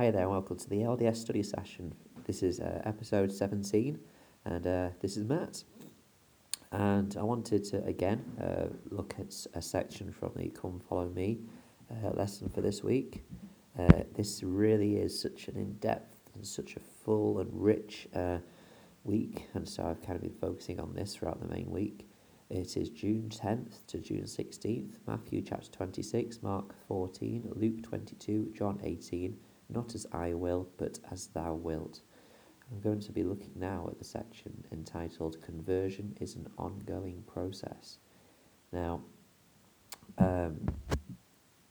Hi there, welcome to the LDS study session. This is uh, episode 17, and uh, this is Matt. And I wanted to again uh, look at a section from the Come Follow Me uh, lesson for this week. Uh, this really is such an in depth and such a full and rich uh, week, and so I've kind of been focusing on this throughout the main week. It is June 10th to June 16th, Matthew chapter 26, Mark 14, Luke 22, John 18, not as I will, but as thou wilt. I'm going to be looking now at the section entitled Conversion is an Ongoing Process. Now, um,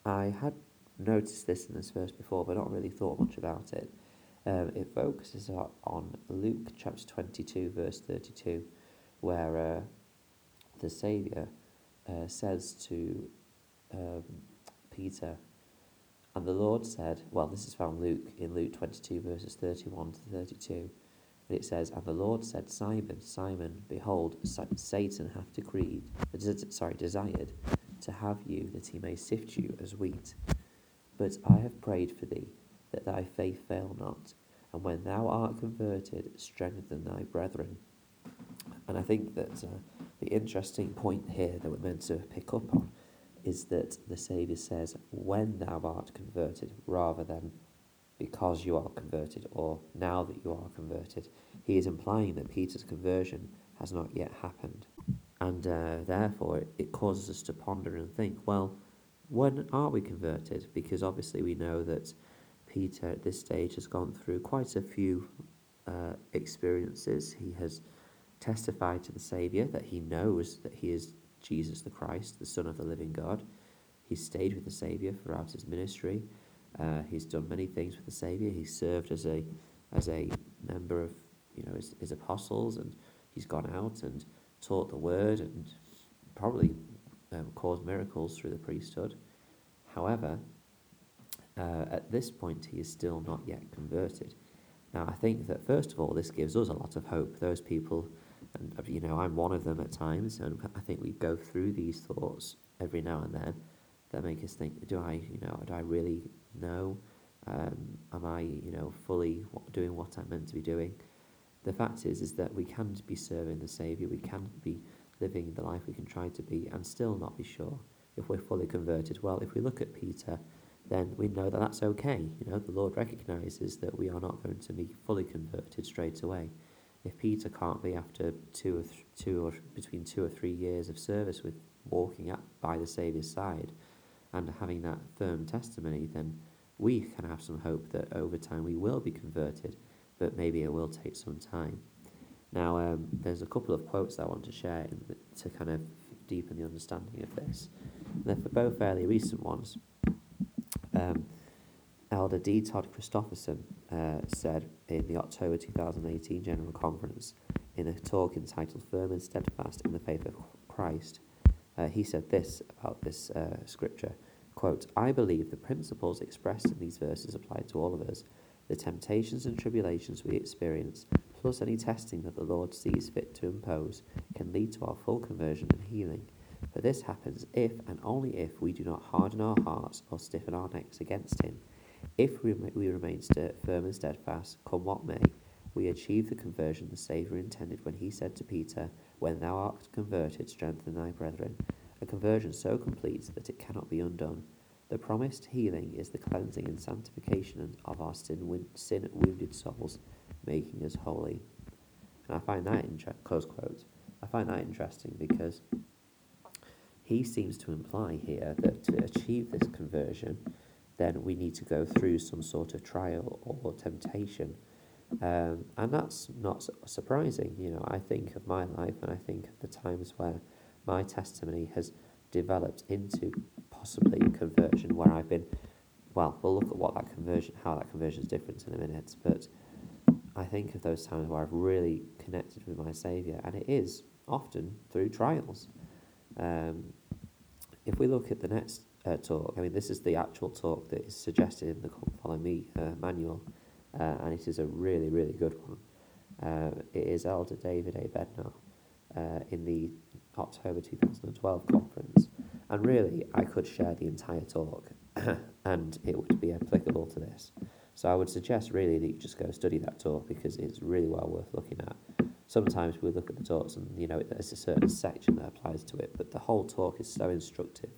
I had noticed this in this verse before, but not really thought much about it. Um, it focuses on Luke chapter 22, verse 32, where uh, the Saviour uh, says to um, Peter, and the Lord said, well, this is found Luke in Luke 22, verses 31 to 32. And it says, And the Lord said, Simon, Simon, behold, Satan hath decreed, sorry, desired to have you that he may sift you as wheat. But I have prayed for thee, that thy faith fail not. And when thou art converted, strengthen thy brethren. And I think that uh, the interesting point here that we're meant to pick up on is that the Saviour says, when thou art converted, rather than because you are converted or now that you are converted. He is implying that Peter's conversion has not yet happened. And uh, therefore, it, causes us to ponder and think, well, when are we converted? Because obviously, we know that Peter at this stage has gone through quite a few uh, experiences. He has testified to the Saviour that he knows that he is Jesus the Christ, the Son of the living God. He's stayed with the Saviour throughout his ministry. Uh, he's done many things with the Saviour. He served as a as a member of you know his, his apostles, and he's gone out and taught the word and probably um, caused miracles through the priesthood. However, uh, at this point, he is still not yet converted. Now, I think that first of all, this gives us a lot of hope. Those people and uh, you know I'm one of them at times, and I think we go through these thoughts every now and then that make us think: Do I, you know, do I really know? Um, am I, you know, fully doing what I'm meant to be doing? The fact is, is that we can be serving the Saviour, we can be living the life we can try to be, and still not be sure if we're fully converted. Well, if we look at Peter, then we know that that's okay. You know, the Lord recognizes that we are not going to be fully converted straight away if Peter can't be after two or th- two or between two or three years of service with walking up by the Saviour's side and having that firm testimony, then we can have some hope that over time we will be converted, but maybe it will take some time. Now, um, there's a couple of quotes that I want to share the, to kind of deepen the understanding of this. They're for both fairly recent ones. Um, Elder D. Todd Christofferson uh, said in the October 2018 General Conference in a talk entitled Firm and Steadfast in the Faith of Christ. Uh, he said this about this uh, scripture quote, I believe the principles expressed in these verses apply to all of us. The temptations and tribulations we experience, plus any testing that the Lord sees fit to impose, can lead to our full conversion and healing. But this happens if and only if we do not harden our hearts or stiffen our necks against Him. If we, we remain st- firm and steadfast, come what may, we achieve the conversion the Saviour intended when he said to Peter, When thou art converted, strengthen thy brethren. A conversion so complete that it cannot be undone. The promised healing is the cleansing and sanctification of our sin, sin wounded souls, making us holy. And I find that inter- close quote. I find that interesting because he seems to imply here that to achieve this conversion, then we need to go through some sort of trial or temptation. Um, and that's not surprising. You know, I think of my life and I think of the times where my testimony has developed into possibly conversion where I've been, well, we'll look at what that conversion, how that conversion is different in a minute, but I think of those times where I've really connected with my Saviour, and it is often through trials. Um, if we look at the next uh, talk. I mean, this is the actual talk that is suggested in the Come Follow Me uh, manual, uh, and it is a really, really good one. Uh, it is Elder David A. Bednar uh, in the October 2012 conference, and really, I could share the entire talk, and it would be applicable to this. So I would suggest really that you just go study that talk because it's really well worth looking at. Sometimes we look at the talks and you know there's a certain section that applies to it, but the whole talk is so instructive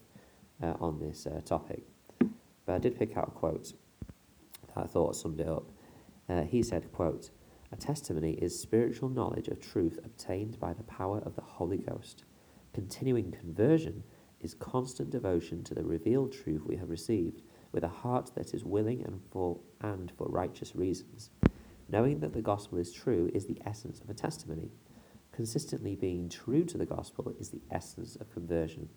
uh, on this uh, topic. But I did pick out a quote that I thought summed it up. Uh, he said, quote, A testimony is spiritual knowledge of truth obtained by the power of the Holy Ghost. Continuing conversion is constant devotion to the revealed truth we have received with a heart that is willing and for, and for righteous reasons. Knowing that the gospel is true is the essence of a testimony. Consistently being true to the gospel is the essence of conversion.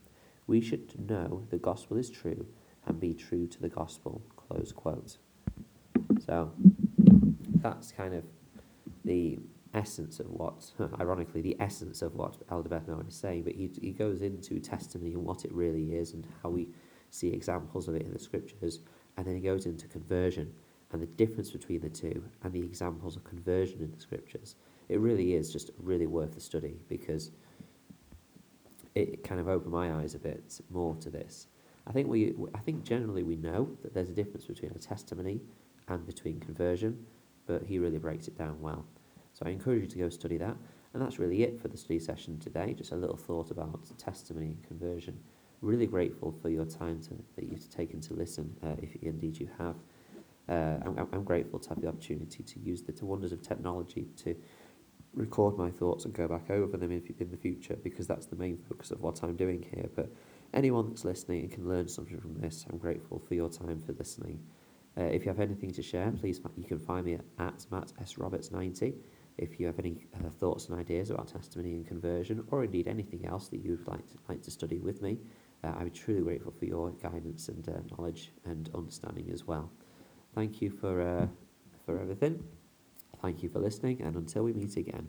We should know the gospel is true and be true to the gospel. Close quote. So that's kind of the essence of what, ironically, the essence of what Elder Beth is saying, but he, he goes into testimony and what it really is and how we see examples of it in the scriptures, and then he goes into conversion and the difference between the two and the examples of conversion in the scriptures. It really is just really worth the study because it kind of opened my eyes a bit more to this. I think we, I think generally we know that there's a difference between a testimony and between conversion, but he really breaks it down well. So I encourage you to go study that. And that's really it for the study session today. Just a little thought about testimony and conversion. Really grateful for your time to, that you've taken to listen, uh, if indeed you have. Uh, I'm, I'm grateful to have the opportunity to use the, the wonders of technology to record my thoughts and go back over them in, in the future because that's the main focus of what I'm doing here. But anyone that's listening and can learn something from this, I'm grateful for your time for listening. Uh, if you have anything to share, please you can find me at, at Matt S Roberts 90. If you have any uh, thoughts and ideas about testimony and conversion, or indeed anything else that you'd like to, like to study with me, uh, I'm truly grateful for your guidance and uh, knowledge and understanding as well. Thank you for uh, for everything. Thank you for listening, and until we meet again.